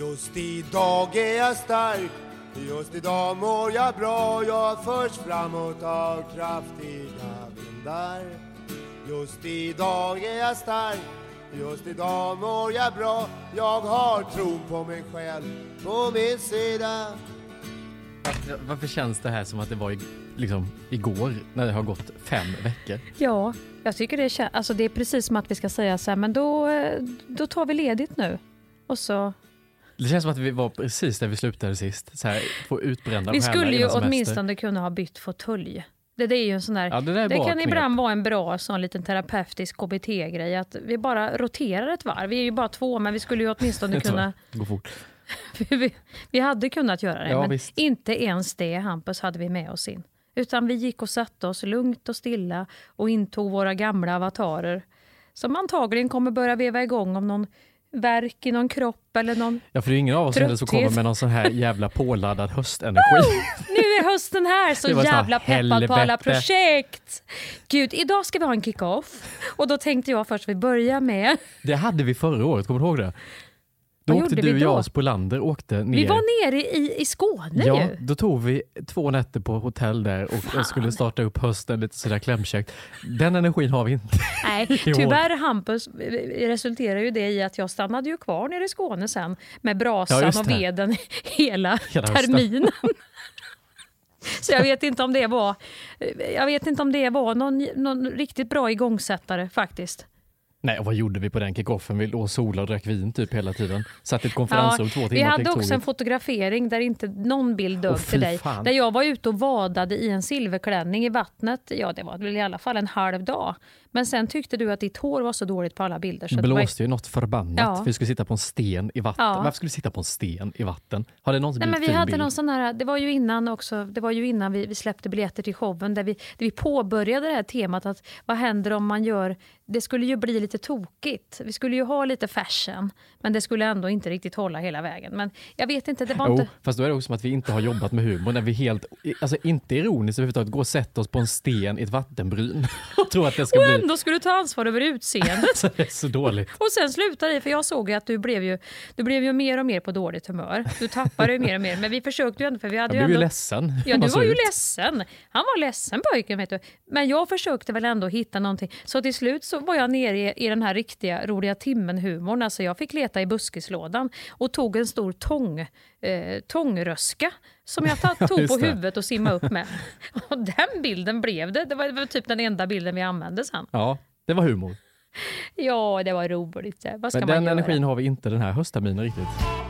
Just idag är jag stark, just idag mår jag bra. Jag förs framåt av kraftiga vindar. Just idag är jag stark, just idag mår jag bra. Jag har tron på mig själv på min sida. Varför känns det här som att det var liksom, igår när det har gått fem veckor? Ja, jag tycker det är, alltså det är precis som att vi ska säga så här, men då, eh, då tar vi ledigt nu. Och så... Det känns som att vi var precis där vi slutade sist. Så här, på utbrända Vi skulle ju åtminstone kunna ha bytt fåtölj. Det, det är ju en sån där, Ja, det där är det kan knep. ibland vara en bra sån liten terapeutisk KBT-grej att vi bara roterar ett varv. Vi är ju bara två men vi skulle ju åtminstone kunna, går fort. vi, vi hade kunnat göra det Ja, men visst. inte ens det Hampus hade vi med oss in. Utan vi gick och satte oss lugnt och stilla och intog våra gamla avatarer som antagligen kommer börja veva igång om någon verk i någon kropp eller någon Ja, för det är ingen av oss heller som Trötthet. kommer med någon sån här jävla påladdad höstenergi. Nu är hösten här, så jävla peppad på alla helvete. projekt! Gud, idag ska vi ha en kick-off. Och då tänkte jag först vi börjar med... Det hade vi förra året, kommer du ihåg det? Då Vad åkte du, vi jag och Spolander åkte ner. Vi var nere i, i Skåne Ja, ju. då tog vi två nätter på hotell där och jag skulle starta upp hösten lite sådär klämkäckt. Den energin har vi inte. Nej, tyvärr Hampus resulterar ju det i att jag stannade ju kvar nere i Skåne sen med Ja, brasan just och veden hela, Hela terminen. Så jag vet inte om det var, jag vet inte om det var någon, någon riktigt bra igångsättare faktiskt. Nej, och vad gjorde vi på den kickoffen? Vi låg solade och drack vin typ hela tiden. Satt i ett konferensrum två timmar vi hade också en fotografering där inte någon bild dög till dig. fan. Där jag var ute och vadade i en silverklänning i vattnet. Ja, det var väl i alla fall en halv dag. Men sen tyckte du att ditt hår var så dåligt på alla bilder. Så blåste ju något förbannat Ja. vi skulle sitta på en sten i vatten. Ja. Varför skulle vi sitta på en sten i vatten? Har det någonsin Nej, men vi fin hade bild? någon sån här, det var ju innan också, det var ju innan vi, vi släppte biljetter till showen där vi, där vi påbörjade det här temat att vad händer om man gör, det skulle ju bli lite tokigt. Vi skulle ju ha lite fashion men det skulle ändå inte riktigt hålla hela vägen. Men jag vet inte, det var Jo, inte... fast då är det också som att vi inte har jobbat med humor när vi helt, alltså inte ironiskt överhuvudtaget, går och sätter oss på en sten i ett vattenbryn och tror att det ska Och bli ändå skulle du ta ansvar över utseendet. det är så dåligt. Och sen slutade det, för jag såg ju att du blev ju, du blev ju mer och mer på dåligt humör. Du tappade ju mer och mer, men vi försökte ju ändå, för vi Jag hade blev ju ju ändå... ledsen. Ja, du var ju ut. ledsen. Han var ledsen pojken, vet du. Men jag försökte väl ändå hitta någonting. Så till slut så var jag nere i, i den här riktiga roliga timmen-humorn. Alltså jag fick leta i buskislådan och tog en stor tång, eh, tångröska som jag tog på det. huvudet och simma upp med. Och den bilden blev det. Det var, typ den enda bilden vi använde sen. Ja, det var humor. Ja, det var roligt. Vad ska Men man den göra? energin har vi inte den här höstterminen riktigt.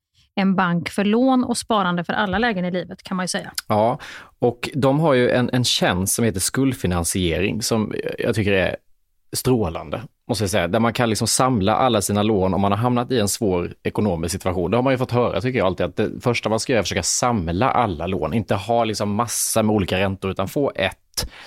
En bank för lån och sparande för alla lägen i livet kan man ju säga. Ja, och de har ju en, en tjänst som heter skuldfinansiering som jag tycker är strålande, måste jag säga. Där man kan liksom samla alla sina lån om man har hamnat i en svår ekonomisk situation. Det har man ju fått höra, tycker jag alltid, att det första man ska göra är att försöka samla alla lån. Inte ha liksom massa med olika räntor, utan få ett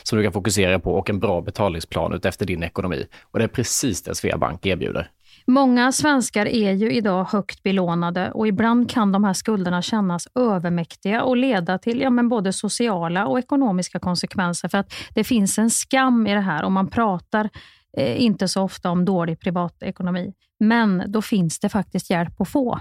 som du kan fokusera på och en bra betalningsplan utefter din ekonomi. Och det är precis det Sveabank erbjuder. Många svenskar är ju idag högt belånade och ibland kan de här skulderna kännas övermäktiga och leda till ja, men både sociala och ekonomiska konsekvenser. För att det finns en skam i det här och man pratar eh, inte så ofta om dålig privatekonomi. Men då finns det faktiskt hjälp att få.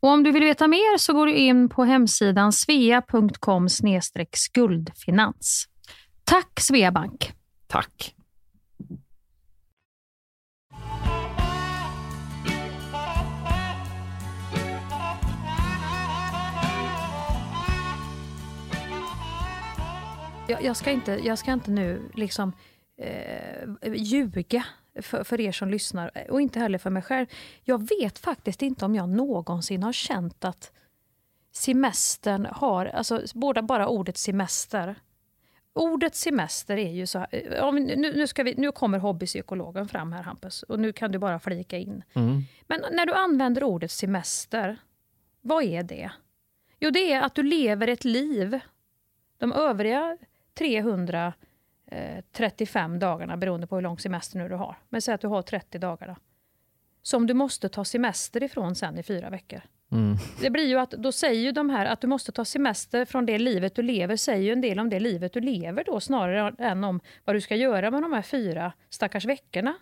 Och om du vill veta mer så går du in på hemsidan svea.com skuldfinans. Tack Sveabank! Tack! Jag, jag, ska, inte, jag ska inte nu liksom eh, ljuga för, för er som lyssnar och inte heller för mig själv. Jag vet faktiskt inte om jag någonsin har känt att semestern har, alltså båda bara ordet semester. Ordet semester är ju så här, nu, nu, ska vi, nu kommer hobbypsykologen fram här Hampus och nu kan du bara flika in. Mm. Men när du använder ordet semester, vad är det? Jo, det är att du lever ett liv. De övriga 300 35 eh, dagarna beroende på hur lång semester nu du har. Men säg att du har 30 dagar. Då, som du måste ta semester ifrån sen i fyra veckor. Mm. Det blir ju att, då säger ju de här att du måste ta semester från det livet du lever, säger ju en del om det livet du lever då snarare än om vad du ska göra med de här fyra stackars veckorna.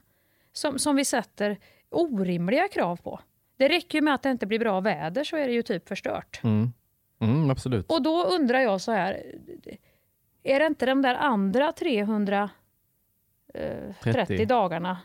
Som, som vi sätter orimliga krav på. Det räcker ju med att det inte blir bra väder så är det ju typ förstört. Mm. Mm, absolut. Och då undrar jag så här, är det inte de där andra 330 eh, dagarna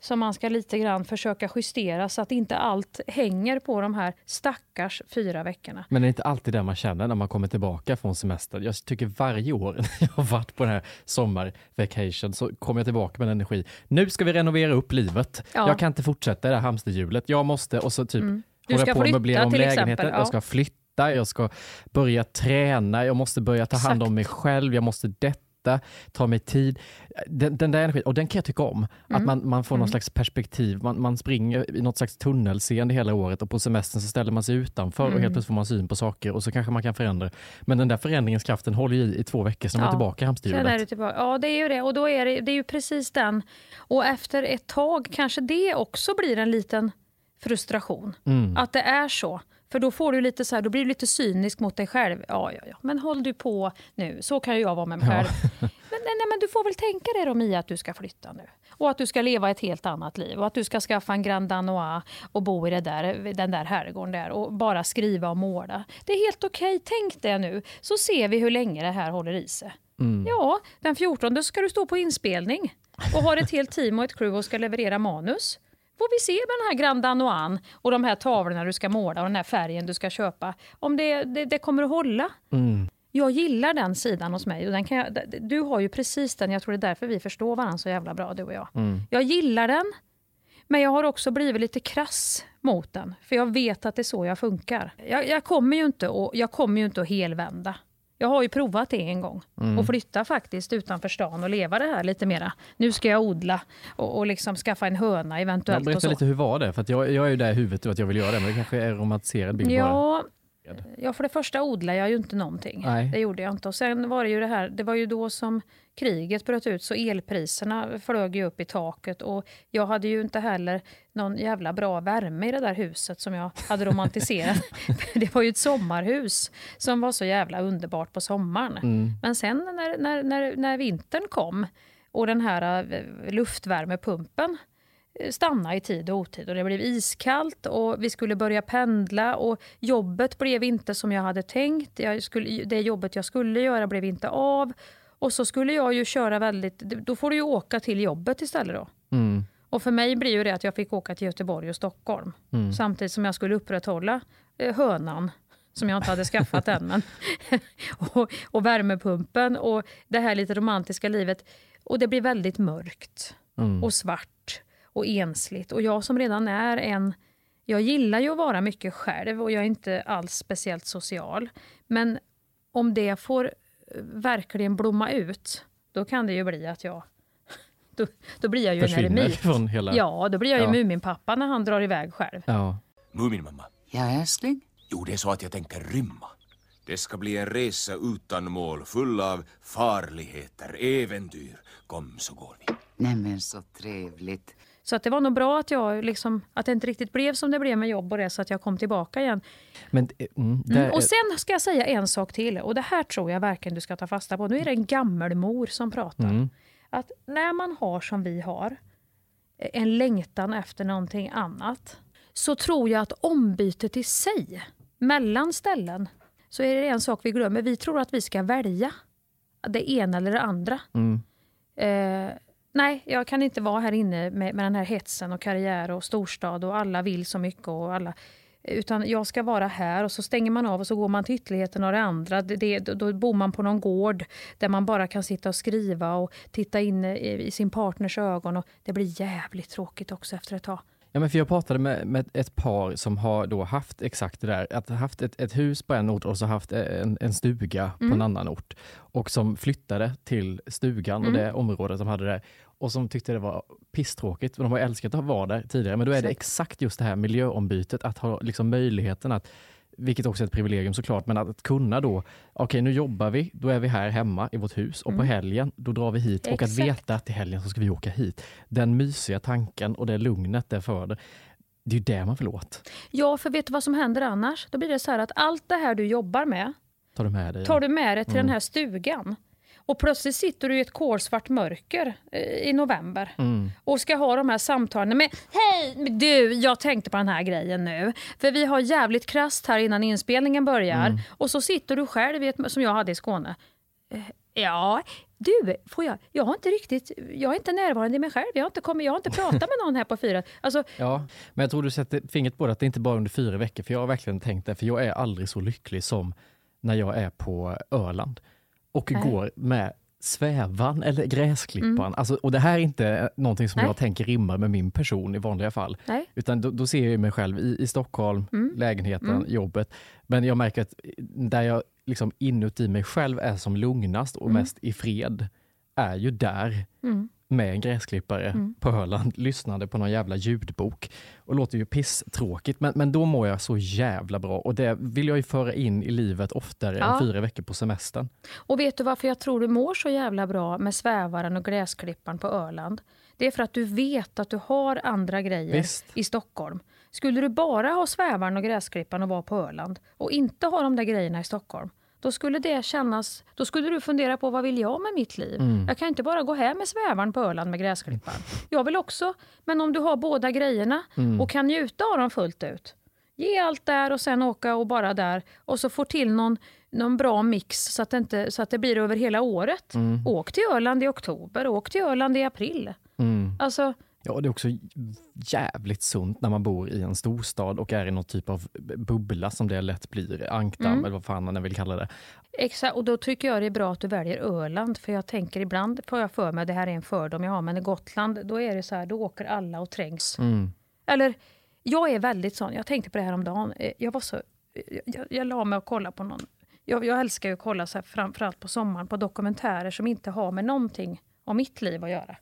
som man ska lite grann försöka justera så att inte allt hänger på de här stackars fyra veckorna. Men det är inte alltid det man känner när man kommer tillbaka från semester. Jag tycker varje år när jag har varit på den här sommarvacation så kommer jag tillbaka med energi. Nu ska vi renovera upp livet. Ja. Jag kan inte fortsätta det här hamsterhjulet. Jag måste och så typ mm. Du ska flytta till exempel. Ja. Jag ska flytta flytta, jag ska börja träna, jag måste börja ta hand om mig själv, jag måste detta, ta mig tid. Den, den där energin, och den kan jag tycka om. Mm. Att man, man får mm. någon slags perspektiv. Man, man springer i något slags tunnelseende hela året och på semestern så ställer man sig utanför mm. och helt mm. plötsligt får man syn på saker och så kanske man kan förändra. Men den där förändringens kraften håller i i två veckor, sen ja. är man tillbaka i hamsterhjulet. Ja, det är ju det. Och då är det, det är ju precis den. Och efter ett tag kanske det också blir en liten frustration. Mm. Att det är så. För då, får du lite så här, då blir du lite cynisk mot dig själv. Ja, ja, ja. Men håll du på nu. Så kan ju jag vara med mig själv. men, nej, nej, men du får väl tänka dig då Mia att du ska flytta nu. Och att du ska leva ett helt annat liv. Och att du ska skaffa en Grand Danois och bo i det där, den där herrgården där. Och bara skriva och måla. Det är helt okej. Okay. Tänk det nu. Så ser vi hur länge det här håller i sig. Mm. Ja, den 14 ska du stå på inspelning. Och har ett helt team och ett crew och ska leverera manus får vi se med den här Grand Danois och de här tavlorna du ska måla och den här färgen du ska köpa. Om det, det, det kommer att hålla. Mm. Jag gillar den sidan hos mig. Och den kan jag, du har ju precis den, jag tror det är därför vi förstår varandra så jävla bra du och jag. Mm. Jag gillar den, men jag har också blivit lite krass mot den. För jag vet att det är så jag funkar. Jag, jag kommer ju inte att, jag kommer ju inte att helvända. Jag har ju provat det en gång mm. och flytta faktiskt utanför stan och leva det här lite mera. Nu ska jag odla och, och liksom skaffa en höna eventuellt. Ja, berätta lite, hur var det? För jag, jag är ju där i huvudet att jag vill göra det, men det kanske är romantiserad bild ja, bara. Ja, för det första odlade jag ju inte någonting. Nej. Det gjorde jag inte. Och sen var det ju det här, det var ju då som kriget bröt ut så elpriserna flög ju upp i taket och jag hade ju inte heller någon jävla bra värme i det där huset som jag hade romantiserat. det var ju ett sommarhus som var så jävla underbart på sommaren. Mm. Men sen när, när, när, när vintern kom och den här eh, luftvärmepumpen stanna i tid och otid. Och det blev iskallt och vi skulle börja pendla och jobbet blev inte som jag hade tänkt. Jag skulle, det jobbet jag skulle göra blev inte av. Och så skulle jag ju köra väldigt... Då får du ju åka till jobbet istället då. Mm. Och för mig blir ju det att jag fick åka till Göteborg och Stockholm. Mm. Samtidigt som jag skulle upprätthålla eh, hönan som jag inte hade skaffat än. Men och, och värmepumpen och det här lite romantiska livet. Och det blir väldigt mörkt mm. och svart och ensligt. Och jag som redan är en... Jag gillar ju att vara mycket själv och jag är inte alls speciellt social. Men om det får verkligen blomma ut, då kan det ju bli att jag... Då, då blir jag ju en eremit. från hela... Ja, då blir jag ju Ja. Muminpappa när han drar iväg själv. Ja. Muminmamma. Ja, älskling? Jo, det är så att jag tänker rymma. Det ska bli en resa utan mål, full av farligheter, äventyr. Kom så går vi. Nämen så trevligt. Så att det var nog bra att, jag liksom, att det inte riktigt blev som det blev med jobb och det, så att jag kom tillbaka igen. Men, eh, mm, där, Mm. Och sen ska jag säga en sak till, och det här tror jag verkligen du ska ta fasta på. Nu är det en gammelmor som pratar. Mm. Att när man har som vi har, en längtan efter någonting annat, så tror jag att ombytet i sig, mellan ställen, så är det en sak vi glömmer. Vi tror att vi ska välja det ena eller det andra. Mm. Eh, nej, jag kan inte vara här inne med, med den här hetsen och karriär och storstad och alla vill så mycket. och alla utan jag ska vara här och så stänger man av och så går man till ytterligheten av det andra. Det, det, då bor man på någon gård där man bara kan sitta och skriva och titta in i, i sin partners ögon. Och det blir jävligt tråkigt också efter ett tag. Ja, men för jag pratade med, med ett par som har då haft exakt det där, att haft ett, ett hus på en ort och så haft en, en stuga på en annan ort. Och som flyttade till stugan och det området de hade där och som tyckte det var pisstråkigt. De har älskat att vara där tidigare. Men då är det exakt just det här miljöombytet, att ha liksom möjligheten att vilket också är ett privilegium såklart, men att, att kunna då, okej nu jobbar vi, då är vi här hemma i vårt hus och på helgen då drar vi hit och att Exakt. veta att till helgen så ska vi åka hit. Den mysiga tanken och det lugnet det föder, det är ju det man vill åt. Ja, för vet du vad som händer annars? Då blir det så här att allt det här du jobbar med, Tar du med dig? tar du med dig till den här stugan. Och plötsligt sitter du i ett kolsvart mörker eh, i november och ska ha de här samtalen med Hej, men du, jag tänkte på den här grejen nu. För vi har jävligt krasst här innan inspelningen börjar. Och så sitter du själv, i ett, som jag hade i Skåne. Eh, Ja, du, får jag, jag har inte riktigt, jag är inte närvarande i mig själv. Jag har inte, kommit, jag har inte pratat med någon här på fyra. Alltså, Ja, men jag tror du sätter fingret på det, att det inte bara är under fyra veckor, för jag har verkligen tänkt det, för jag är aldrig så lycklig som när jag är på Öland och Nej. går med svävan eller gräsklippan. Alltså, och det här är inte någonting som Mm. Nej. jag tänker rimmar med min person i vanliga fall. nej. Utan då, då ser jag mig själv i, i Stockholm, Mm. lägenheten, jobbet. Men jag märker att där jag liksom inuti mig själv är som lugnast och mest i fred, är ju där Mm. Med en gräsklippare på Öland, lyssnade på någon jävla ljudbok. Och låter ju pisstråkigt, men, men då mår jag så jävla bra. Och det vill jag ju föra in i livet oftare Ja. än fyra veckor på semestern. Och vet du varför jag tror du mår så jävla bra med svävaren och gräsklippan på Öland? Det är för att du vet att du har andra grejer Visst. i Stockholm. Skulle du bara ha svävaren och gräsklippan och vara på Öland och inte ha de där grejerna i Stockholm, då skulle det kännas... Då skulle du fundera på vad vill jag med mitt liv? Mm. Jag kan inte bara gå hem med svävaren på Öland med gräsklippan. Jag vill också, men om du har båda grejerna Mm. och kan njuta av dem fullt ut. Ge allt där och sen åka och bara där och så få till någon, någon bra mix så att, det inte, så att det blir över hela året. Mm. Åk till Öland i oktober, åk till Öland i april. Mm. Alltså, Ja, det är också jävligt sunt när man bor i en storstad och är i någon typ av bubbla som det lätt blir, ankdamm Mm. eller vad fan man vill kalla det. Exakt, och då tycker jag det är bra att du väljer Öland. För jag tänker ibland, får jag för mig, det här är en fördom jag har, men i Gotland, då är det så här, då åker alla och trängs. Mm. Eller, jag är väldigt sån, jag tänkte på det här om dagen. Eh, Jag var så, eh, jag, jag la mig och kollade på någon, jag, jag älskar ju att kolla så här, framförallt på sommaren på dokumentärer som inte har med någonting om mitt liv att göra.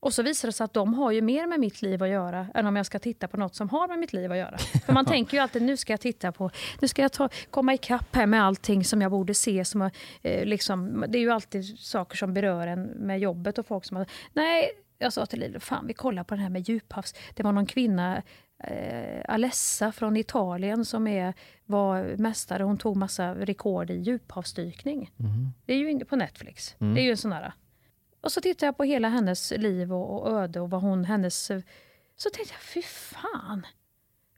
Och så visar det sig att de har ju mer med mitt liv att göra än om jag ska titta på något som har med mitt liv att göra. För man tänker ju alltid, nu ska jag titta på, nu ska jag ta, komma ikapp här med allting som jag borde se. Som, eh, liksom, det är ju alltid saker som berör en med jobbet och folk som har, nej, jag sa till Lilo, fan vi kollar på den här med djuphavs. Det var någon kvinna, eh, Alessa från Italien som är, var mästare. Hon tog massa rekord i djuphavsdykning. Det är ju på Netflix. Det är ju en sån här. Och så tittade jag på hela hennes liv och, och öde och vad hon, hennes... Så tänkte jag, fy fan.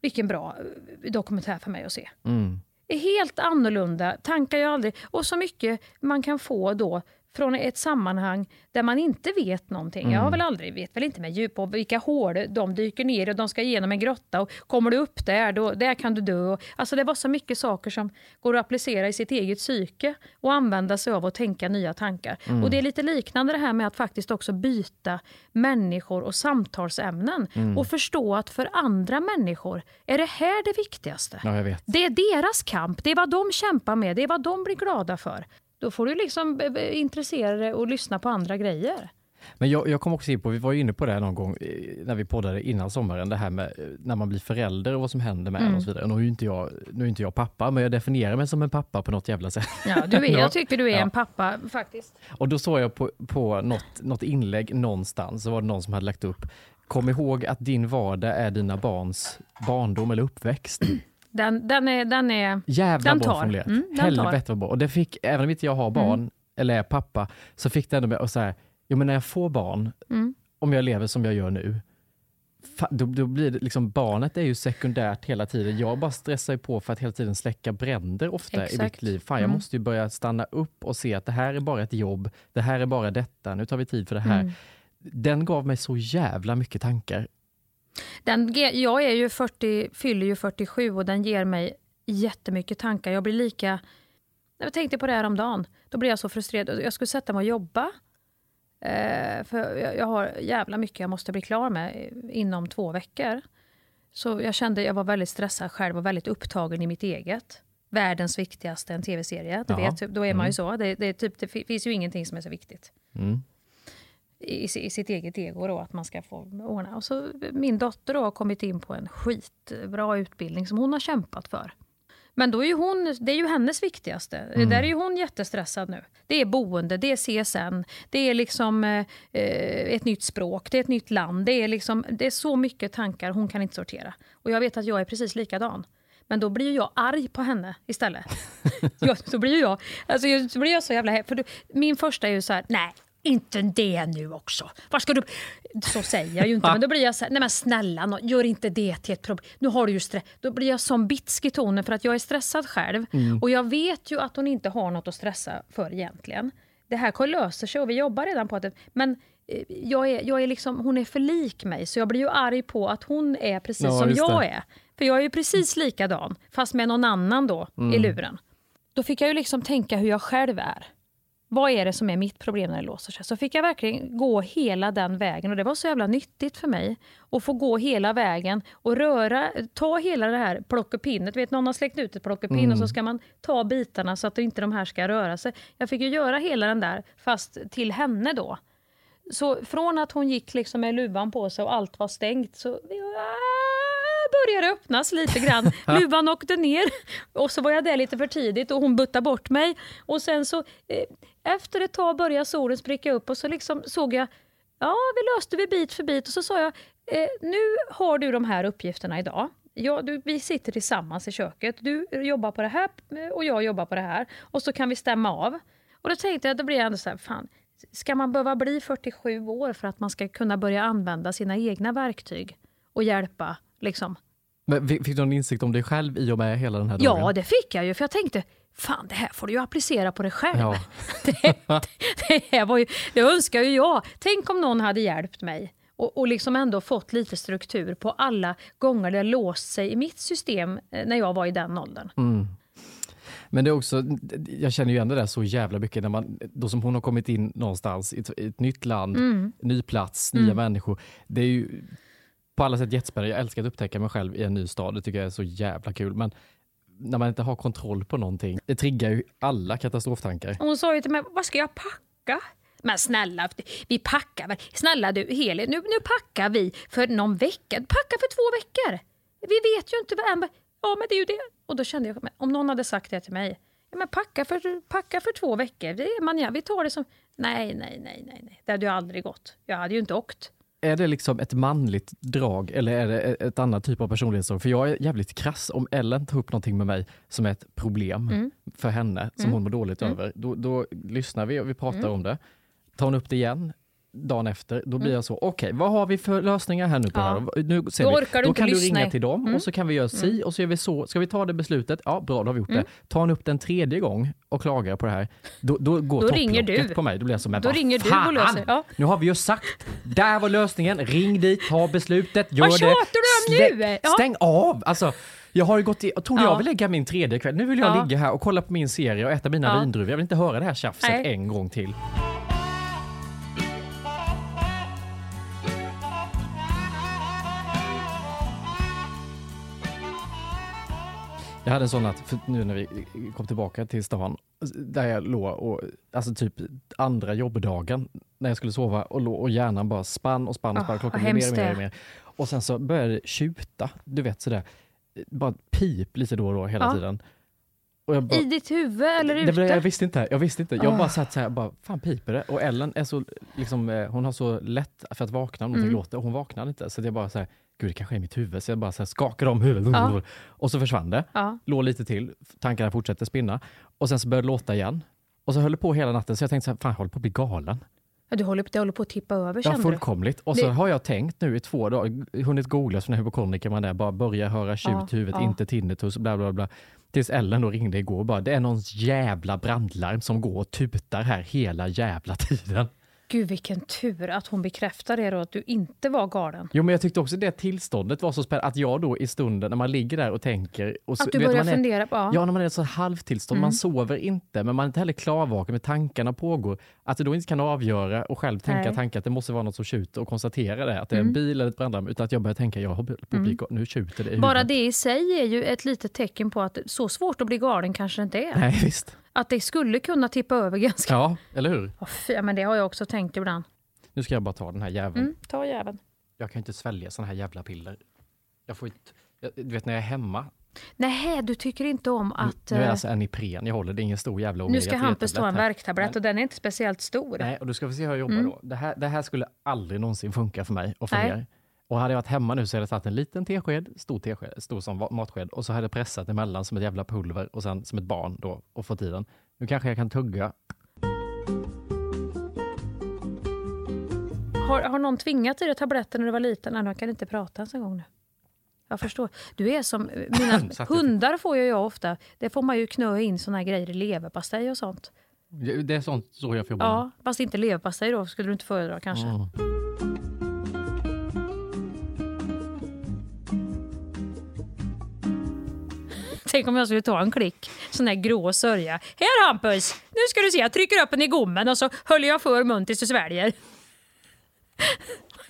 Vilken bra eh, dokumentär för mig att se. Mm. helt annorlunda, tankar jag aldrig. Och så mycket man kan få då från ett sammanhang där man inte vet någonting. Jag Mm. har väl aldrig, vet väl inte med djup på vilka hål de dyker ner i och de ska igenom en grotta och kommer du upp där, då, där kan du dö. Och, alltså det var så mycket saker som går att applicera i sitt eget psyke och använda sig av och tänka nya tankar. Mm. Och det är lite liknande det här med att faktiskt också byta människor och samtalsämnen Mm. och förstå att för andra människor är det här det viktigaste. Ja, jag. Det är deras kamp, det är vad de kämpar med, det är vad de blir glada för. Då får du liksom intressera dig och lyssna på andra grejer. Men jag, jag kom också in på, vi var ju inne på det här någon gång eh, när vi poddade innan sommaren, det här med eh, när man blir förälder och vad som händer med en Mm. och så vidare. Nu är inte jag, nu är inte jag pappa, men jag definierar mig som en pappa på något jävla sätt. Ja, du är, Ja. jag tycker du är Ja. en pappa faktiskt. Och då såg jag på, på något, något inlägg någonstans, så var det någon som hade lagt upp, kom ihåg att din vardag är dina barns barndom eller uppväxt. Den, den är... Den är Jävla Den bra formulerat. Mm, den. Helvete vad bra. Och det fick, även om inte jag har barn, Mm. eller är pappa, så fick det ändå mig att säga, jo men när jag får barn, mm. om jag lever som jag gör nu, då, då blir det liksom, barnet är ju sekundärt hela tiden. Jag bara stressar på för att hela tiden släcka bränder ofta i Exakt. mitt liv. Fan, jag Mm. måste ju börja stanna upp och se att det här är bara ett jobb, det här är bara detta, nu tar vi tid för det här. Mm. Den gav mig så jävla mycket tankar. Den, jag är ju 40, fyller ju 47 och den ger mig jättemycket tankar. Jag blir lika... Jag tänkte på det här om dagen. Då blir jag så frustrerad. Jag skulle sätta mig och jobba. Eh, för jag, har jävla mycket jag måste bli klar med inom två veckor. Så jag kände jag var väldigt stressad själv och väldigt upptagen i mitt eget. Världens viktigaste, en tv-serie. Du Ja. vet, då är man Mm. ju så. Det, det, typ, det fi- finns ju ingenting som är så viktigt Mm. I, i sitt eget ego då, att man ska få ordna. Och så min dotter då har kommit in på en skitbra utbildning som hon har kämpat för. Men då är ju hon, det är ju hennes viktigaste. Mm. Där är ju hon jättestressad nu. Det är boende, det är CSN, det är liksom eh, ett nytt språk, det är ett nytt land. Det är, liksom, det är så mycket tankar, hon kan inte sortera. Och jag vet att jag är precis likadan. Men då blir ju jag arg på henne istället. jag, så blir jag, alltså, så blir jag så jävla för då, Min första är ju så här, nej, inte det nu också. Var ska du... Så säger jag ju inte, men då blir jag så här, nej men snälla, nå- gör inte det till ett problem. Nu har du ju stress. Då blir jag som bitsk i tonen för att jag är stressad själv. Och jag vet ju att hon inte har något att stressa för egentligen. Det här löser sig och vi jobbar redan på det. Men eh, jag är, jag är liksom, hon är för lik mig, så jag blir ju arg på att hon är precis Ja, som jag det. är. För jag är ju precis likadan, fast med någon annan då i luren. Då fick jag ju liksom tänka hur jag själv är. Vad är det som är mitt problem när det låser sig? Så fick jag verkligen gå hela den vägen och det var så jävla nyttigt för mig att få gå hela vägen och röra, ta hela det här plockepinnet. Vet, någon har släckt ut ett plockepinn och så ska man ta bitarna så att inte de här ska röra sig. Jag fick ju göra hela den där, fast till henne då. Så från att hon gick liksom med luvan på sig och allt var stängt så började öppnas lite grann. Luvan åkte ner och så var jag där lite för tidigt och hon buttade bort mig. Och sen så eh, efter ett tag började solen spricka upp och så liksom såg jag, ja vi löste vi bit för bit och så sa jag, eh, nu har du de här uppgifterna idag. Ja, du, vi sitter tillsammans i köket. Du jobbar på det här eh, och jag jobbar på det här. Och så kan vi stämma av. Och då tänkte jag, då blir jag ändå så här, fan, ska man behöva bli 47 år för att man ska kunna börja använda sina egna verktyg och hjälpa liksom, Men fick du någon insikt om dig själv i och med hela den här Ja, dagen? det fick jag ju. För jag tänkte, fan det här får du ju applicera på dig själv. Ja. Det, det, här var ju, det önskar ju jag. Tänk om någon hade hjälpt mig och, och liksom ändå fått lite struktur på alla gånger det låst sig i mitt system eh, när jag var i den åldern. Mm. Men det är också, jag känner ju igen det där så jävla mycket när man, då som hon har kommit in någonstans i ett, i ett nytt land, Mm. ny plats, nya människor. Det är ju på alla sätt jättespännande. Jag älskar att upptäcka mig själv i en ny stad. Det tycker jag är så jävla kul. Men när man inte har kontroll på någonting, det triggar ju alla katastroftankar. Hon sa ju till mig, vad ska jag packa? Men snälla, vi packar väl? Snälla du, Heli, nu, nu packar vi för någon vecka. Packa för två veckor. Vi vet ju inte vad än... Ja, men det är ju det. Och då kände jag, om någon hade sagt det till mig. Ja, men packa för, packa för två veckor. Det är man, ja, vi tar det som... Nej, nej, nej, nej, nej. Det hade ju aldrig gått. Jag hade ju inte åkt. Är det liksom ett manligt drag eller är det ett annat typ av personlighetsdrag? För jag är jävligt krass. Om Ellen tar upp någonting med mig som är ett problem Mm. för henne, som hon mår dåligt över, då, då lyssnar vi och vi pratar om det. Tar hon upp det igen, dagen efter, då blir jag så, okej, vad har vi för lösningar här nu på Mm. Ja. här? Nu ser Då vi. orkar du då kan du ringa till dem Mm. och så kan vi göra si och så gör vi så. Ska vi ta det beslutet? Ja, bra, då har vi gjort Mm. det. Tar han upp den tredje gång och klagar på det här, då, då går Då ringer du. på mig. Då blir jag som, men Då vad ringer du fan! och löser. Ja. Nu har vi ju sagt, där var lösningen, ring dit, ta beslutet, gör Vad det. tjatar du om nu? Ja. Stäng av! Alltså, jag har ju gått i, jag trodde Ja. jag vill lägga min tredje kväll. Nu vill jag Ja. ligga här och kolla på min serie och äta mina Ja. vindruvor. Jag vill inte höra det här tjafset Nej. en gång till. Jag hade en sån natt, nu när vi kom tillbaka till stan, där jag låg och, alltså typ andra jobbdagen, när jag skulle sova och, låg, och hjärnan bara spann och spann och spann. Ah, Klockan blev mer och mer det och är. mer. Och sen så började det tjuta, du vet sådär, bara pip lite då och då hela Ja. tiden. Bara, I ditt huvud eller det ute? var, jag visste inte. Jag visste inte. Jag Ah. bara satt så här, bara, fan piper det? Och Ellen är så, liksom, eh, hon har så lätt för att vakna om någonting Mm. låter och hon vaknade inte. Så jag bara så här, gud det kanske är mitt huvud. Så jag bara så här, skakade om huvudet. Ja. Och så försvann det. Ja. Låg lite till, tankarna fortsatte spinna. Och sen så började det låta igen. Och så höll det på hela natten så jag tänkte så här, fan jag håller på att bli galen. Ja, du håller, det håller på att tippa över Ja, du? fullkomligt. Och så Det- har jag tänkt nu i två dagar, hunnit googla här hypokondriker man är, bara börja höra tjut Ja, i huvudet, ja. inte tinnitus, bla bla bla. Tills Ellen då ringde igår och bara, det är någons jävla brandlarm som går och tutar här hela jävla tiden. Gud vilken tur att hon bekräftar det då, att du inte var galen. Jo men jag tyckte också det tillståndet var så spännande, att jag då i stunden när man ligger där och tänker. Och så, Att du vet, börjar man är, fundera på... Ja. Ja, när man är i ett så halvtillstånd, Mm. man sover inte, men man är inte heller klarvaken, med tankarna pågår. Att du då inte kan avgöra och själv tänka Nej. tankar att det måste vara något som tjuter och konstatera det, att det är Mm. en bil eller ett brandlarm, utan att jag börjar tänka, jag har på att bli, nu tjuter det i Bara det i sig är ju ett litet tecken på att så svårt att bli galen kanske inte är. Nej, visst. Att det skulle kunna tippa över ganska... Ja, eller hur? Ja, fy, men det har jag också tänkt ibland. Nu ska jag bara ta den här jäveln. Mm, ta jäveln. Jag kan inte svälja såna här jävla piller. Jag får inte, jag, du vet när jag är hemma, Nej, du tycker inte om att... nu är det eh, alltså en Ipren jag håller, det är ingen stor jävla nu ska omega-3 Hampus ta en värktablett och den är inte speciellt stor. Nej, och du ska få se hur jag jobbar Mm. då. Det här, det här skulle aldrig någonsin funka för mig och för er. Och hade jag varit hemma nu så hade jag tagit en liten tesked, stor tesked, stor som matsked och så hade jag pressat emellan som ett jävla pulver och sen som ett barn då och fått i den. Nu kanske jag kan tugga. Har, har någon tvingat i dig tabletter när du var liten? Nej, jag kan inte prata ens en gång nu. Jag förstår. Du är som mina hundar får ju jag ofta. Det får man ju knö in såna här grejer i leverpastej och sånt. Det är sånt så jag får jobba Ja, fast inte leverpastej då skulle du inte föredra kanske. Mm. Tänk om jag skulle ta en klick sån där grå sörja. Här Hampus! Nu ska du se, jag trycker upp den i gommen och så håller jag för mun tills du sväljer.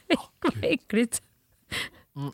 Vad äckligt. Mm.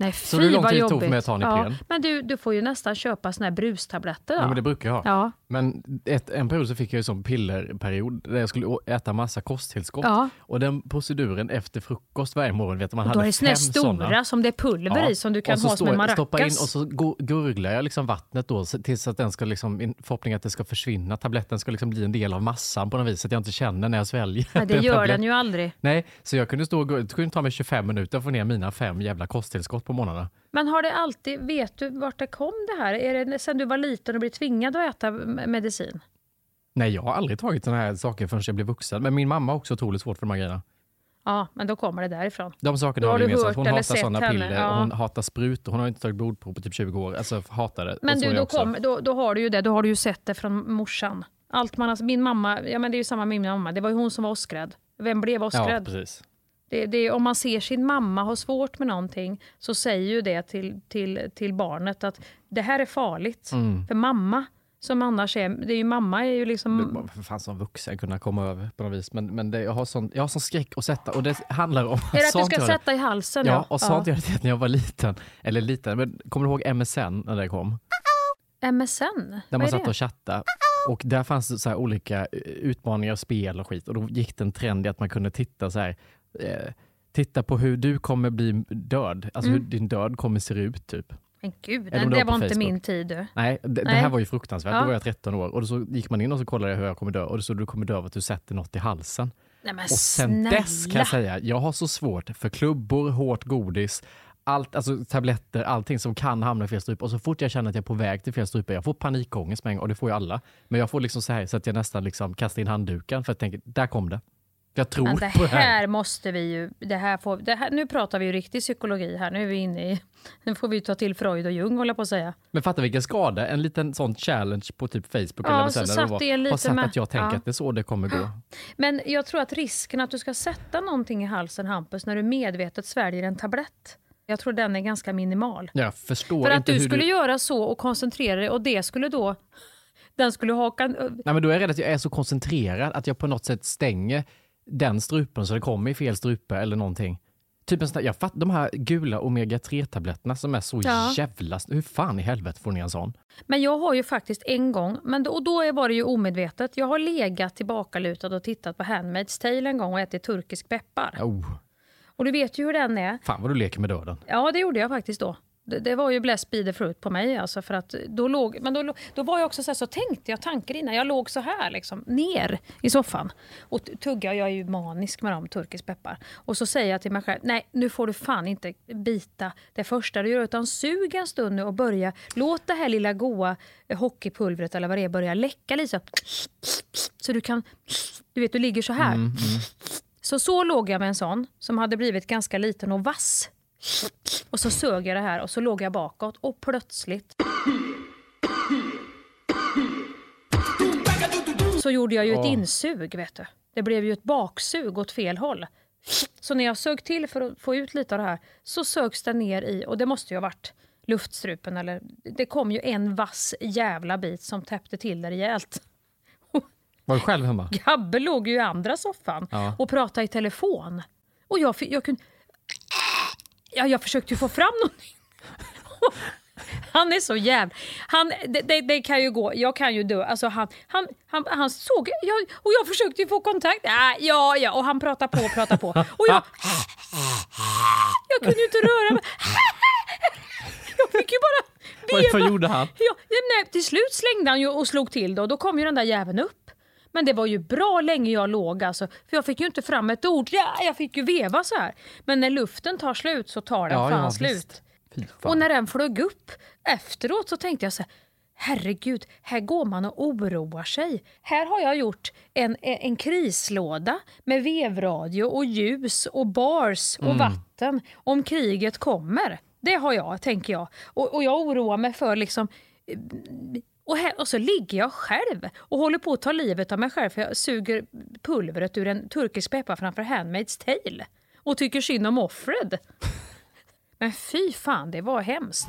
Nej, fy Så hur lång tid tog för mig att ta en ja, Ipren? Men du, du får ju nästan köpa såna här brustabletter. Då. Jo, men det brukar jag ha. Ja. Men ett, en period så fick jag ju sån pillerperiod där jag skulle äta massa kosttillskott. Ja. Och den proceduren efter frukost varje morgon, vet man Och då är hade det såna fem stora såna. som det är pulver i som du kan och så ha som en maracas. Stoppa in och så gurglar jag liksom vattnet då tills att den ska liksom, in förhoppning att det ska försvinna. Tabletten ska liksom bli en del av massan på något vis att jag inte känner när jag sväljer. Nej, det gör tablett. den ju aldrig. Nej, så jag kunde stå och gå- det kunde ta mig 25 minuter att få ner mina fem jävla kosttillskott på morgnarna. Men har det alltid, vet du vart det kom det här? Är det sen du var liten och blev tvingad att äta medicin? Nej, jag har aldrig tagit sådana här saker förrän jag blev vuxen. Men min mamma har också otroligt svårt för de här grejerna. Ja, men då kommer det därifrån. De sakerna Då har du gemensamt. Hon hatar sådana henne, piller ja. och hon hatar sprutor. Hon har inte tagit blodprov på typ 20 år. Alltså hatar det. Men du, då, kom, då, då har du ju det. Då har du ju sett det från morsan. Allt man, har- min mamma, ja men det är ju samma med min mamma. Det var ju hon som var åskrädd. Vem blev Ja, åskrädd? precis. Det, det, om man ser sin mamma ha svårt med någonting så säger ju det till, till, till barnet att det här är farligt. Mm. För mamma, som annars är, det är ju mamma är ju liksom... För fan som vuxen kunna komma över på något vis. Men, men det, jag, har sån, jag har sån skräck att sätta och det handlar om... Är det att du ska sätta i halsen? Ja, och sånt jag hade när jag var liten. Eller liten, men kommer du ihåg MSN när det kom? MSN? Där man satt det? och chattade. Och där fanns det så olika utmaningar, spel och skit. Och då gick det en trend i att man kunde titta så här. Eh, titta på hur du kommer bli död. Alltså Mm. hur din död kommer se ut typ. Men gud, om det, var var inte Facebook. min tid du. Nej, det, Nej. här var ju fruktansvärt. Ja. Då var jag 13 år. Och så gick man in och så kollade jag hur jag kommer dö. Och det stod du kommer dö av att du sätter något i halsen. Nej men Och sen snälla. dess kan jag säga, jag har så svårt för klubbor, hårt godis, allt, alltså tabletter, allting som kan hamna i fel strupe. Och så fort jag känner att jag är på väg till fel strupe, jag får panikångest med en gång, och det får ju alla. Men jag får liksom så här så att jag nästan liksom kastar in handduken för att jag tänker, där kom det. Jag tror Men det på det här. här måste vi ju... Det här får, det här, nu pratar vi ju riktig psykologi här. Nu är vi inne i... Nu får vi ta till Freud och Jung, håller på att säga. Men fatta vilken skada, en liten sån challenge på typ Facebook Ja, eller så satt var, liten har sagt med- att jag tänker ja. att det är så det kommer gå. Men jag tror att risken att du ska sätta någonting i halsen, Hampus, när du medvetet sväljer en tablett. Jag tror den är ganska minimal. Jag förstår För att inte du skulle du... göra så och koncentrera dig och det skulle då... Den skulle haka... Nej, men då är jag rädd att jag är så koncentrerad att jag på något sätt stänger den strupen så det kommer i fel strupe eller någonting. Typ en sån där, jag fatt, de här gula omega-3-tabletterna som är så Ja. jävla... Hur fan i helvete får ni en sån? Men jag har ju faktiskt en gång, men då, och då var det ju omedvetet, jag har legat tillbakalutad och tittat på Handmaid's Tale en gång och ätit turkisk peppar. Oh, Och du vet ju hur den är. fan vad du leker med döden. Ja, det gjorde jag faktiskt då. Det, det var ju bless be the fruit på mig. Alltså för att då, låg, men då, då var jag också så här, så tänkte jag tankar innan. Jag låg så här liksom, ner i soffan och t- tuggade. Jag är ju manisk med dem, turkisk peppar. Och så säger jag till mig själv, nej nu får du fan inte bita det första du gör utan sug en stund nu och börja, låt det här lilla goa eh, hockeypulvret eller vad det är börja läcka lite så, så du kan, du vet du ligger så här. Så så låg jag med en sån som hade blivit ganska liten och vass. Och så sög jag det här och så låg jag bakåt och plötsligt så gjorde jag ju ett insug. vet du. Det blev ju ett baksug åt fel håll. Så när jag sög till för att få ut lite av det här så sögs det ner i, och det måste ju ha varit luftstrupen eller det kom ju en vass jävla bit som täppte till det rejält. Var du själv hemma? Gabbe låg ju i andra soffan Ja. och pratade i telefon. Och jag, jag kunde... Ja, jag försökte ju få fram någonting. Han är så jävla... Han, det, det, det kan ju gå, jag kan ju dö. Alltså han, han, han, han såg... Jag, och jag försökte ju få kontakt. Äh, ja, ja, och han pratade på och pratade på. Och jag... Jag kunde ju inte röra mig. Jag fick ju bara veva. vad gjorde han? Ja, nej, till slut slängde han ju och slog till och då kom ju den där jäveln upp. Men det var ju bra länge jag låg alltså, för jag fick ju inte fram ett ord. Ja, jag fick ju veva så här. Men när luften tar slut så tar den Ja, fan ja, slut. fan. Och när den flög upp efteråt så tänkte jag så här, herregud, här går man och oroar sig. Här har jag gjort en, en krislåda med vevradio och ljus och bars och vatten om kriget kommer. Det har jag, tänker jag. Och, och jag oroar mig för liksom och, här, och så ligger jag själv och håller på att ta livet av mig själv för jag suger pulvret ur en turkisk peppar framför Handmaid's Tale och tycker synd om offred. Men fy fan, det var hemskt.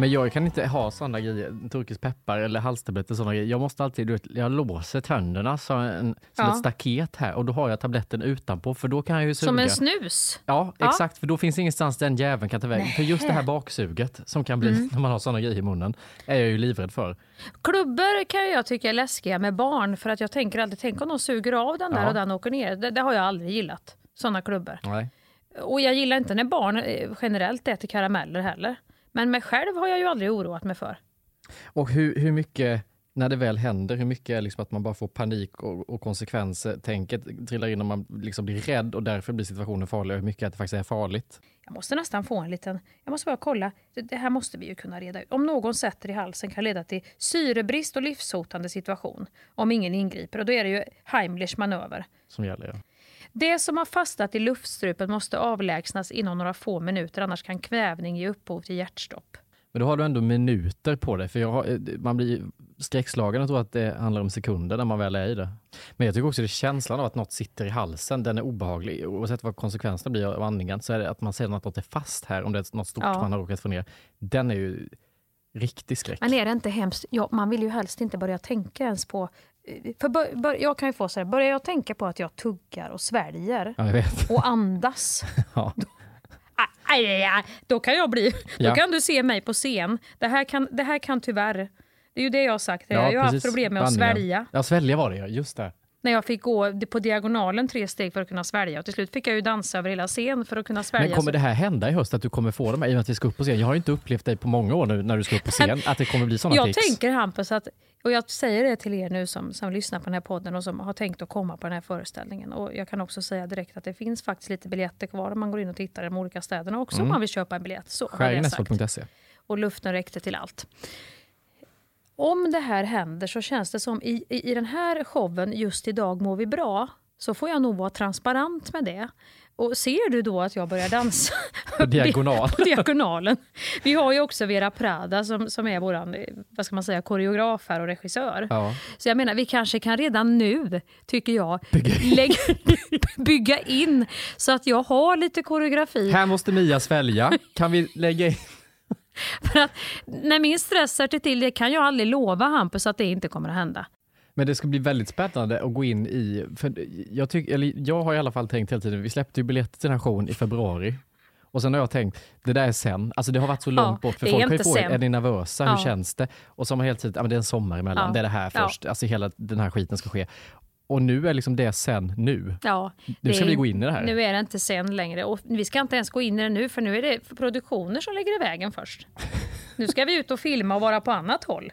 Men jag kan inte ha sådana grejer, turkisk peppar eller halstabletter sådana grejer. Jag måste alltid, du vet, jag låser tänderna som, en, som Ja. ett staket här och då har jag tabletten utanpå för då kan jag ju suga. Som en snus. Ja, Ja. exakt, för då finns ingenstans den jäveln kan ta vägen. För just det här baksuget som kan bli Mm. när man har sådana grejer i munnen är jag ju livrädd för. Klubbor kan jag tycka är läskiga med barn för att jag tänker alltid, tänk om de suger av den där Ja. och den åker ner. Det, det har jag aldrig gillat, sådana klubbor. Nej. Och jag gillar inte när barn eh, generellt äter karameller heller. Men mig själv har jag ju aldrig oroat mig för. Och hur, hur mycket, när det väl händer, hur mycket är liksom att man bara får panik och, och konsekvenser, tänket trillar in och man liksom blir rädd och därför blir situationen farlig och hur mycket att det faktiskt är farligt. Jag måste nästan få en liten... Jag måste bara kolla. Det, det här måste vi ju kunna reda ut. Om någon sätter i halsen kan leda till syrebrist och livshotande situation. Om ingen ingriper. Och då är det ju Heimlichs manöver. som gäller. Ja. Det som har fastnat i luftstrupen måste avlägsnas inom några få minuter annars kan kvävning ge upphov till hjärtstopp. Men då har du ändå minuter på det, för jag har, eh, man blir skräckslagen och tror att det handlar om sekunder när man väl är i det. Men jag tycker också att känslan av att något sitter i halsen, den är obehaglig. Oavsett vad konsekvenserna blir av andningen, så är det att man ser att något är fast här, om det är något stort Ja. man har råkat få ner. Den är ju riktig skräck. Men är det inte hemskt? Ja, man vill ju helst inte börja tänka ens på... För bör, bör, jag kan ju få så här, börjar jag tänka på att jag tuggar och sväljer Ja, och andas, Ja. aj, aj, aj, då kan jag bli... Ja. Då kan du se mig på scen. Det här kan, det här kan tyvärr... Det är ju det jag har sagt. Jag har haft problem med att svälja. Ja, svälja var det just det. När jag fick gå på diagonalen tre steg för att kunna svälja. Och till slut fick jag ju dansa över hela scen för att kunna svälja. Men kommer det här hända i höst, att du kommer få dem, i och med att vi ska upp på scen? Jag har inte upplevt dig på många år nu när du ska upp på scen, att det kommer bli sådana Jag tics. tänker Hampus att, och jag säger det till er nu som, som lyssnar på den här podden och som har tänkt att komma på den här föreställningen. Och jag kan också säga direkt att det finns faktiskt lite biljetter kvar om man går in och tittar i de olika städerna också om man vill köpa en biljett. Så. Skäringnäsvold.se. Och luften räckte till allt. Om det här händer så känns det som i, i, i den här showen just idag mår vi bra så får jag nog vara transparent med det. Och ser du då att jag börjar dansa På diagonal. på diagonalen. Vi har ju också Vera Prada som, som är vår vad ska man säga, koreograf här och regissör. Ja. Så jag menar, vi kanske kan redan nu, tycker jag, Bygga lägga, bygga in så att jag har lite koreografi. Här måste Mia svälja. Kan vi lägga in? För att när min stress sätter till det kan jag aldrig lova Hampus att det inte kommer att hända. Men det ska bli väldigt spännande att gå in i, för jag, tyck, eller jag har i alla fall tänkt hela tiden, vi släppte ju biljetter till showen i februari. Och sen har jag tänkt, det där är sen. Alltså det har varit så långt bort. För folk har ju frågat, är ni nervösa? Ja. Hur känns det? Och så har man helt tiden, ja men det är en sommar emellan, Ja. det är det här Ja. först. Alltså hela den här skiten ska ske. Och nu är liksom det sen nu. Ja, Nu ska är- vi gå in i det här. Nu är det inte sen längre. Och vi ska inte ens gå in i det nu för nu är det produktioner som ligger i vägen först. Nu ska vi ut och filma och vara på annat håll.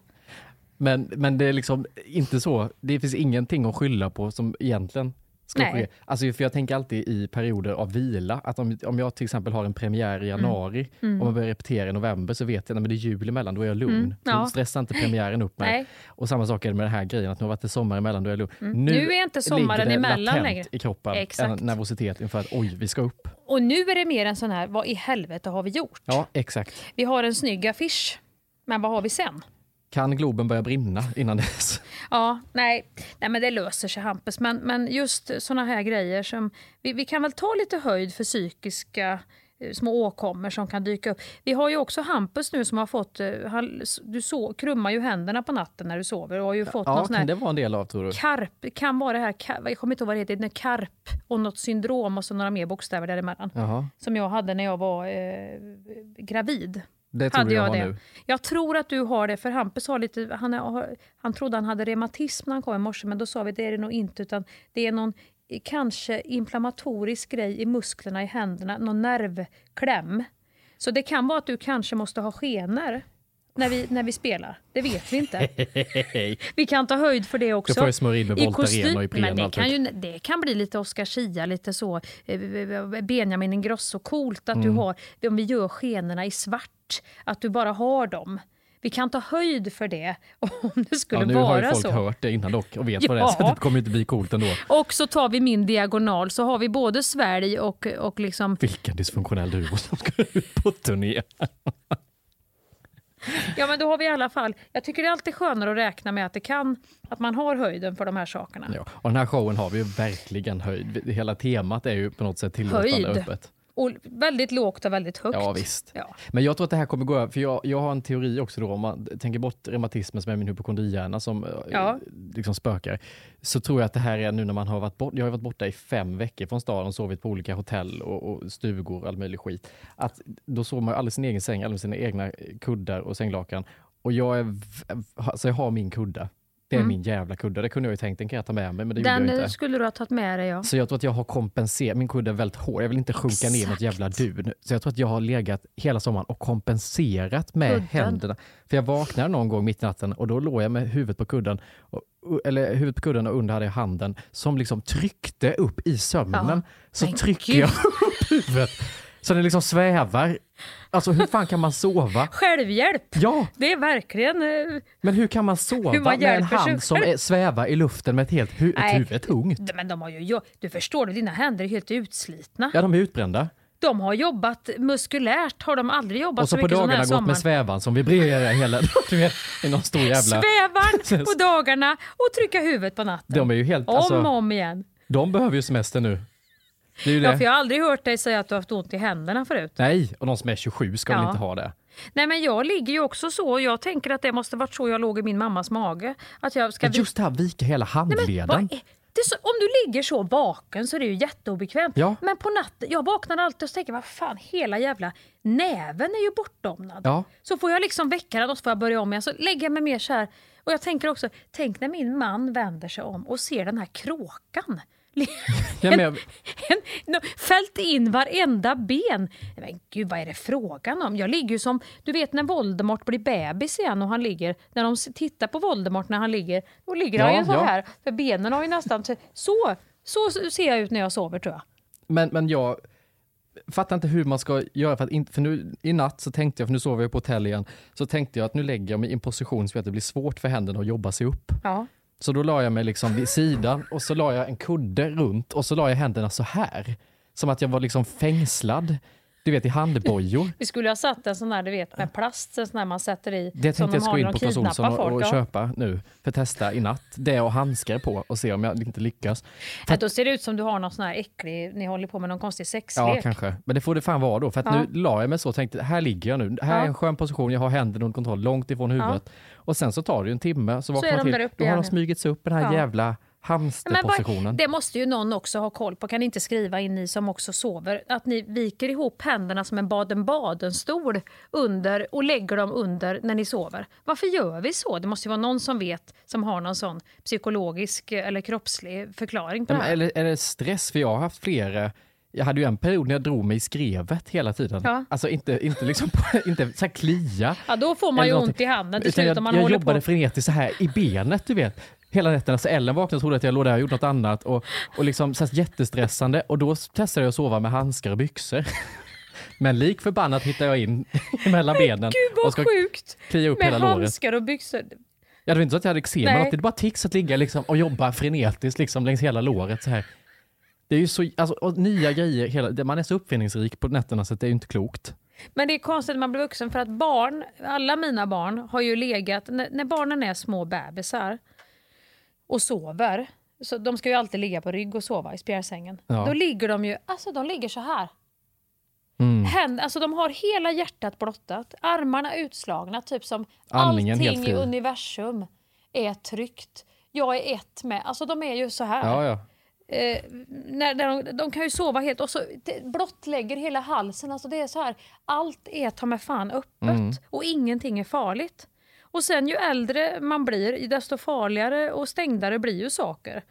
Men, men det är liksom inte så, det finns ingenting att skylla på som egentligen ska Nej. ske. Alltså för jag tänker alltid i perioder av vila, att om, om jag till exempel har en premiär i januari Mm. och man börjar repetera i november så vet jag att det är jul emellan, då är jag lugn. Mm, ja. Stressar inte premiären upp mig. Nej. Och samma sak är det med den här grejen, att nu har varit det sommar emellan, då är jag lugn. Mm. Nu är inte sommaren emellan längre. i kroppen, Exakt. en nervositet inför att oj, vi ska upp. Och nu är det mer en sån här, vad i helvete har vi gjort? Ja, exakt. Vi har en snygg affisch, men vad har vi sen? Kan Globen börja brinna innan dess? Ja, nej, nej men det löser sig Hampus. Men, men just såna här grejer som... Vi, vi kan väl ta lite höjd för psykiska eh, små åkommor som kan dyka upp. Vi har ju också Hampus nu som har fått... eh, Han, du så, krummar ju händerna på natten när du sover och har ju fått Ja, sån kan det vara en del av tror du? karp. Kan vara det här, kar- jag kommer inte ihåg vad det heter, karp och något syndrom och så några mer bokstäver däremellan. Jaha, Som jag hade när jag var eh, gravid. Det tror Hade jag, jag det? nu. Jag tror att du har det, för Hampus har lite... Han, har, han trodde han hade reumatism när han kom i morse, men då sa vi det är det nog inte, utan det är någon kanske inflammatorisk grej i musklerna i händerna, någon nervkläm. Så det kan vara att du kanske måste ha skenor när vi, när vi spelar. Det vet vi inte. Vi kan ta höjd för det också. Då får jag smörja in med I Voltaren kostym- och Ipren Men det kan, ju, det kan bli lite Oscar Schia, lite så. eh, Benjamin Ingrosso. Coolt att du Mm. har, om vi gör skenorna i svart, att du bara har dem. Vi kan ta höjd för det om det skulle Ja, nu har ju vara folk så. hört det innan dock och vet vad det är, så Ja. det kommer inte bli coolt ändå. Och så tar vi min diagonal, så har vi både svälj och, och liksom... Vilken dysfunktionell duo som ska ut på turné. Ja, men då har vi i alla fall... Jag tycker det är alltid skönare att räkna med att det kan... Att man har höjden för de här sakerna. Ja, och den här showen har vi ju verkligen höjd. Hela temat är ju på något sätt tillåtande Höjd. öppet. Och väldigt lågt och väldigt högt. Ja visst. Ja. Men jag tror att det här kommer gå över, för jag, jag har en teori också då, om man tänker bort reumatismen som är min hypokondrihjärna som eh, Ja. liksom spökar, så tror jag att det här är nu när man har varit borta, jag har varit borta i fem veckor från staden och sovit på olika hotell och, och stugor och all möjlig skit. Att då sover man i sin egen säng, med sina egna kuddar och sänglakan. Och jag är, alltså jag har min kudde. Det är Mm. min jävla kudde. Det kunde jag ju tänkt, den kan jag ta med mig, men det gjorde Den jag eh, inte. skulle du ha tagit med dig, ja. Så jag tror att jag har kompenserat, min kudde är väldigt hård, jag vill inte sjunka ner i något jävla dun. Så jag tror att jag har legat hela sommaren och kompenserat med Kudden. händerna. För jag vaknade någon gång mitt i natten och då låg jag med huvudet på kudden, och, eller huvudet på kudden och under hade jag handen som liksom tryckte upp i sömnen. Ja. Så Men trycker gud. jag upp huvudet så den liksom svävar. Alltså hur fan kan man sova? Självhjälp! Ja, Det är verkligen... eh, men hur kan man sova Hur man med en hjälper sig hand som själv? är, svävar i luften med ett helt hu- ett Nej. huvud tungt? Men de har ju, ja, du förstår, dina händer är helt utslitna. Ja, de är utbrända. De har jobbat muskulärt, har de aldrig jobbat Och så så på mycket som den dagarna här gått med sommaren. svävan som vibrerar hela, du vet, i någon stor jävla... Svävan på dagarna och trycka huvudet på natten. De är ju helt, Om alltså, och om igen. de behöver ju semester nu. Det är ju Ja, det. för jag har aldrig hört dig säga att du har haft ont i händerna förut. Nej, och de som är 27 ska väl Ja. inte ha det. Nej men jag ligger ju också så och jag tänker att det måste varit så jag låg i min mammas mage. Att jag ska Men just det här vika hela handleden. Vad är- det är så, om du ligger så vaken så är det ju jätteobekvämt. Ja. Men på natten, jag vaknar alltid och tänker vad fan hela jävla näven är ju bortdomnad. Ja. Så får jag liksom väcka den och så får jag börja om igen. Så lägger jag mig mer så här. Och jag tänker också, tänk när min man vänder sig om och ser den här kråkan. Ja, men jag, En, fällt in varenda ben. Men gud, vad är det frågan om? Jag ligger ju som, du vet när Voldemort blir bebis igen och han ligger, när de tittar på Voldemort när han ligger, då ligger han Ja, ju så ja. här, för benen har ju nästan, så, så, så ser jag ut när jag sover tror jag. men, men jag fattar inte hur man ska göra, för, att in, för nu i natt så tänkte jag, för nu sover jag på hotell igen, så tänkte jag att nu lägger jag mig i en position så att det blir svårt för händerna att jobba sig upp. Ja. Så då la jag mig liksom vid sidan och så la jag en kudde runt och så la jag händerna så här. Som att jag var liksom fängslad, du vet i handbojor. Vi skulle ha satt en sån där, du vet, med plast, en sån där man sätter i, Det tänkte de jag gå in på Clas Ohlson och, och ja. köpa nu för att testa i natt. Det och handskar på och se om jag inte lyckas. Ja, Då ser det ut som du har någon sån här äcklig, ni håller på med någon konstig sexlek. Ja, kanske. Men det får det fan vara då. För att Ja. nu la jag mig så och tänkte, här ligger jag nu. Här är Ja. en skön position, jag har händerna under kontroll, långt ifrån huvudet. Och sen så tar det ju en timme, så vaknar man till. Då har de nu. smugits upp den här Ja. jävla Hamsterpositionen. det måste ju någon också ha koll på. Kan inte skriva in ni som också sover att ni viker ihop händerna som en Baden-Baden-stol under och lägger dem under när ni sover? Varför gör vi så? Det måste ju vara någon som vet som har någon sån psykologisk eller kroppslig förklaring på Ja, det här. eller är det stress? För jag har haft flera jag hade ju en period när jag drog mig i skrevet hela tiden. Ja. Alltså inte, inte, liksom inte så här klia. Ja, då får man ju ont i handen till slut jag, man jag jobbade på. frenetiskt så här i benet, du vet. Hela nätterna. Så Ellen vaknade och trodde att jag låg där och gjorde något annat. Och, och liksom så jättestressande. Och då testade jag att sova med handskar och byxor. Men lik förbannat hittar jag in mellan benen. Gud vad och ska sjukt! klia upp Med hela handskar och byxor. Ja, det var inte så att jag hade eksem, men att det är bara tics att ligga liksom och jobba frenetiskt liksom längs hela låret så här. Det är ju så, alltså, nya grejer, hela, man är så uppfinningsrik på nätterna så att det är ju inte klokt. Men det är konstigt när man blir vuxen för att barn, alla mina barn har ju legat, när, när barnen är små bebisar och sover, så de ska ju alltid ligga på rygg och sova i spjälsängen. Ja. Då ligger de ju, alltså de ligger så här. Mm. Händ, alltså de har hela hjärtat blottat, armarna utslagna, typ som Andningen allting i universum är tryggt. Jag är ett med, alltså de är ju så här. Ja, ja. Eh, när, när de, de kan ju sova helt och så det blottlägger hela halsen. Alltså det är så här, allt är ta mig fan öppet Mm. och ingenting är farligt. Och sen ju äldre man blir, desto farligare och stängdare blir ju saker.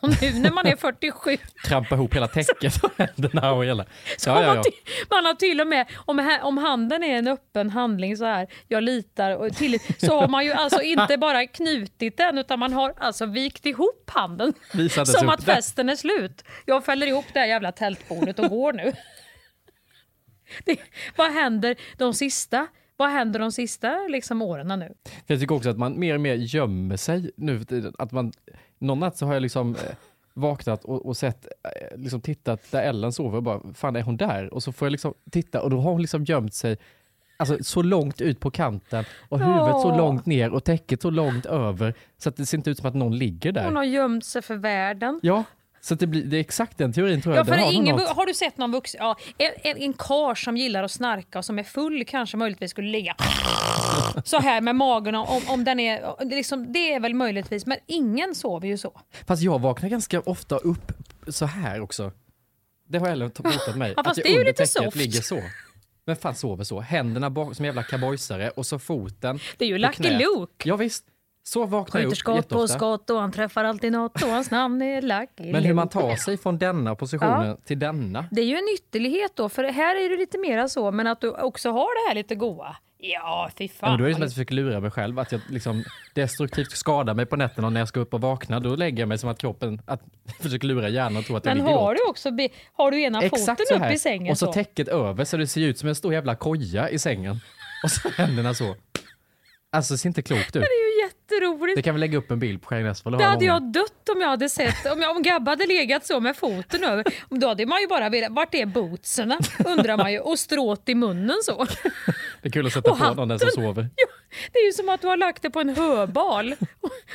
Och nu när man är 47 Trampa ihop hela täcket och händerna och hela... Ja, ja, man, ja. man har till och med, om, om handen är en öppen handling så här, jag litar, och till, så har man ju alltså inte bara knutit den utan man har alltså vikt ihop handen. Visades Som att festen är slut. Jag fäller ihop det här jävla tältbordet och går nu. Det, vad händer de sista? Vad händer de sista liksom, åren nu? Jag tycker också att man mer och mer gömmer sig nu för tiden. Att man, någon natt så har jag liksom eh, vaknat och, och sett, eh, liksom tittat där Ellen sover och bara, fan är hon där? Och så får jag liksom titta och då har hon liksom gömt sig Alltså så långt ut på kanten och huvudet så Åh. långt ner och täcket så långt över så att det ser inte ut som att någon ligger där. Hon har gömt sig för världen. Ja, så att det, blir, det är exakt den teorin tror Ja, jag. för Den har ingen, något. har du sett någon vuxen, ja, en, en, kar som gillar att snarka och som är full kanske möjligtvis skulle ligga så här med magen om, om den är, det är liksom, det är väl möjligtvis, men ingen sover ju så. Fast jag vaknar ganska ofta upp så här också. Det har Ellen botat mig. Ja, fast jag det är ju lite soft. ligger så. Men fan sover så. Händerna bak som jävla cowboysare och så foten Det är ju Lucky. Luke. Ja, visst. Så vaknar jag upp skott på skott och han träffar alltid något och hans namn är Lucky Men hur man tar sig från denna positionen till denna. Det är ju en ytterlighet då, för här är det lite mera så, men att du också har det här lite goa. Ja, fy Ja, fan. men då är det som att jag försöker lura mig själv, att jag liksom destruktivt skadar mig på nätterna och när jag ska upp och vakna, då lägger jag mig som att kroppen, att försöker lura hjärnan och tro att jag men ligger har du också har du ena Exakt foten upp i sängen Och så, så? täcket över så det ser ut som en stor jävla koja i sängen. Och så händerna så. Alltså det ser inte klokt ut. Jätteroligt. Det kan vi lägga upp en bild på och Det hade jag dött om jag hade sett. Om, jag, om Gabbe hade legat så med foten över. Då hade man ju bara velat, vart är bootserna? Undrar man ju. Och stråt i munnen så. Det är kul att sätta Och på någon den som hatten. sover. Ja, det är ju som att du har lagt det på en höbal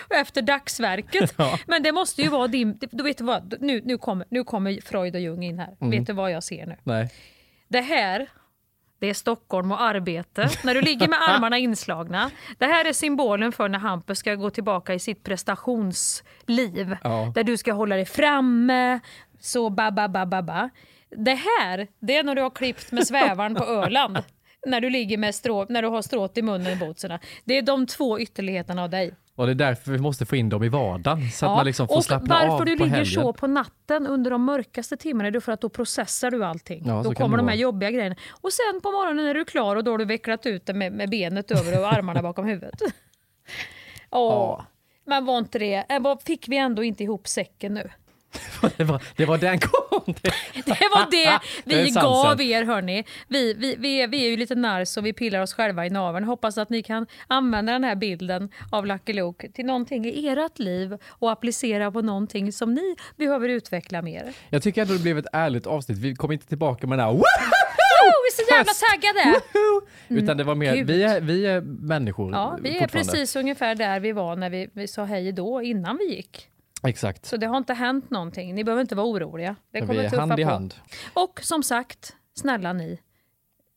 och efter dagsverket. Ja. Men det måste ju vara din... Då vet du vad, nu, nu, kommer, nu kommer Freud och Jung in här. Mm. Vet du vad jag ser nu? Nej. Det här, det är Stockholm och arbete. När du ligger med armarna inslagna. Det här är symbolen för när Hampus ska gå tillbaka i sitt prestationsliv. Ja. Där du ska hålla dig framme, så ba, ba, ba, ba, ba. Det här, det är när du har klippt med svävaren på Öland. När du ligger med strå, när du har stråt i munnen i bootserna. Det är de två ytterligheterna av dig. Och det är därför vi måste få in dem i vardagen så att man liksom får och slappna varför av du på ligger helgen. så på natten under de mörkaste timmarna är det för att då processar du allting. Ja, då kommer de här vara. jobbiga grejerna. Och sen på morgonen är du klar och då har du vecklat ut det med, med benet över och armarna bakom huvudet. Åh. Men var inte det, vad fick vi ändå inte ihop säcken nu? Det, var, det var den kom. Det, Det var det Det vi sant, gav er hörni. Vi, vi, vi, är, vi är ju lite nars och vi pillar oss själva i naveln. Hoppas att ni kan använda den här bilden av Lucky Luke till någonting i ert liv och applicera på någonting som ni behöver utveckla mer. jag tycker ändå det blev ett ärligt avsnitt. Vi kom inte tillbaka med den här Oh, vi är så jävla taggade! utan det var mer, vi är, vi är människor Ja, vi är precis ungefär där vi var när vi, vi sa hej då innan vi gick. Exakt. Så det har inte hänt någonting. Ni behöver inte vara oroliga. Det vi kommer är tuffa hand i på. hand. Och som sagt, snälla ni.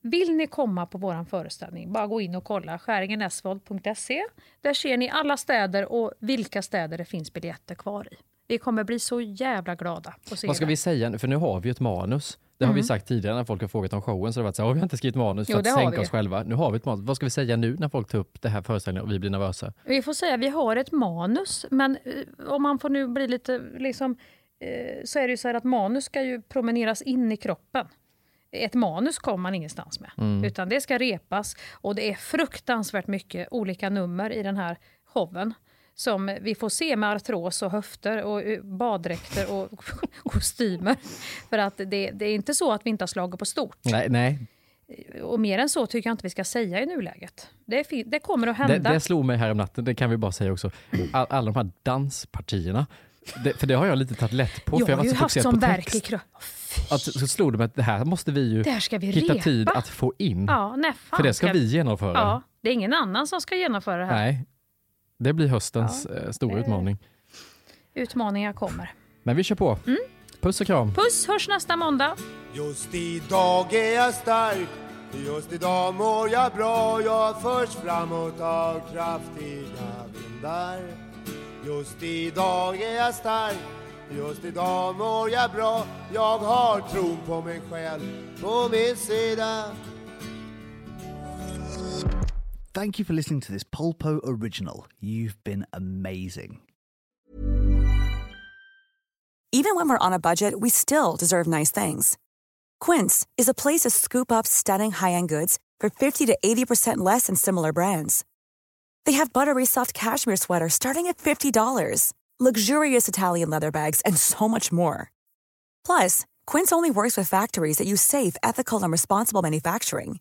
Vill ni komma på vår föreställning, bara gå in och kolla skäringenesvold.se. Där ser ni alla städer och vilka städer det finns biljetter kvar i. Vi kommer bli så jävla glada Vad ska det. vi säga? För nu har vi ett manus. Det har vi Mm. sagt tidigare när folk har frågat om showen. Så det har varit så här, "Åh, vi har inte skrivit manus för Jo, att sänka vi. oss själva. Nu har vi ett manus. Vad ska vi säga nu när folk tar upp det här föreställningen och vi blir nervösa? Vi får säga vi har ett manus, men eh, om man får nu bli lite liksom, eh, så är det ju så här att manus ska ju promeneras in i kroppen. Ett manus kommer man ingenstans med, Mm. utan det ska repas och det är fruktansvärt mycket olika nummer i den här showen som vi får se med artros och höfter och eh, baddräkter och kostymer. För att det, det är inte så att vi inte har slagit på stort. Nej, nej. Och mer än så tycker jag inte vi ska säga i nuläget. Det, det kommer att Det, hända. det slog mig här om natten, det kan vi bara säga också. All, alla de här danspartierna. Det, för det har jag lite tagit lätt på. jag för jag har ju haft som verk i kroppen. Att, så slog det mig att det här måste vi ju Det ska vi hitta repa. tid att få in. Ja, nej, för det ska vi genomföra. Ja, det är ingen annan som ska genomföra det här. Nej, det blir höstens eh, stora det- utmaning. Utmaningar kommer. Men vi kör på. Mm. Puss och kram. Puss, hörs nästa måndag. Just idag är jag stark Just idag mår jag bra Jag förs framåt av kraftiga vindar Just idag är jag stark Just idag mår jag bra Jag har tron på mig själv på min sida Thank you for listening to this Polpo original. You've been amazing. Even when we're on a budget, we still deserve nice things. Quince is a place to scoop up stunning high-end goods for 50 to 80% less than similar brands. They have buttery soft cashmere sweaters starting at $50, luxurious Italian leather bags, and so much more. Plus, Quince only works with factories that use safe, ethical, and responsible manufacturing.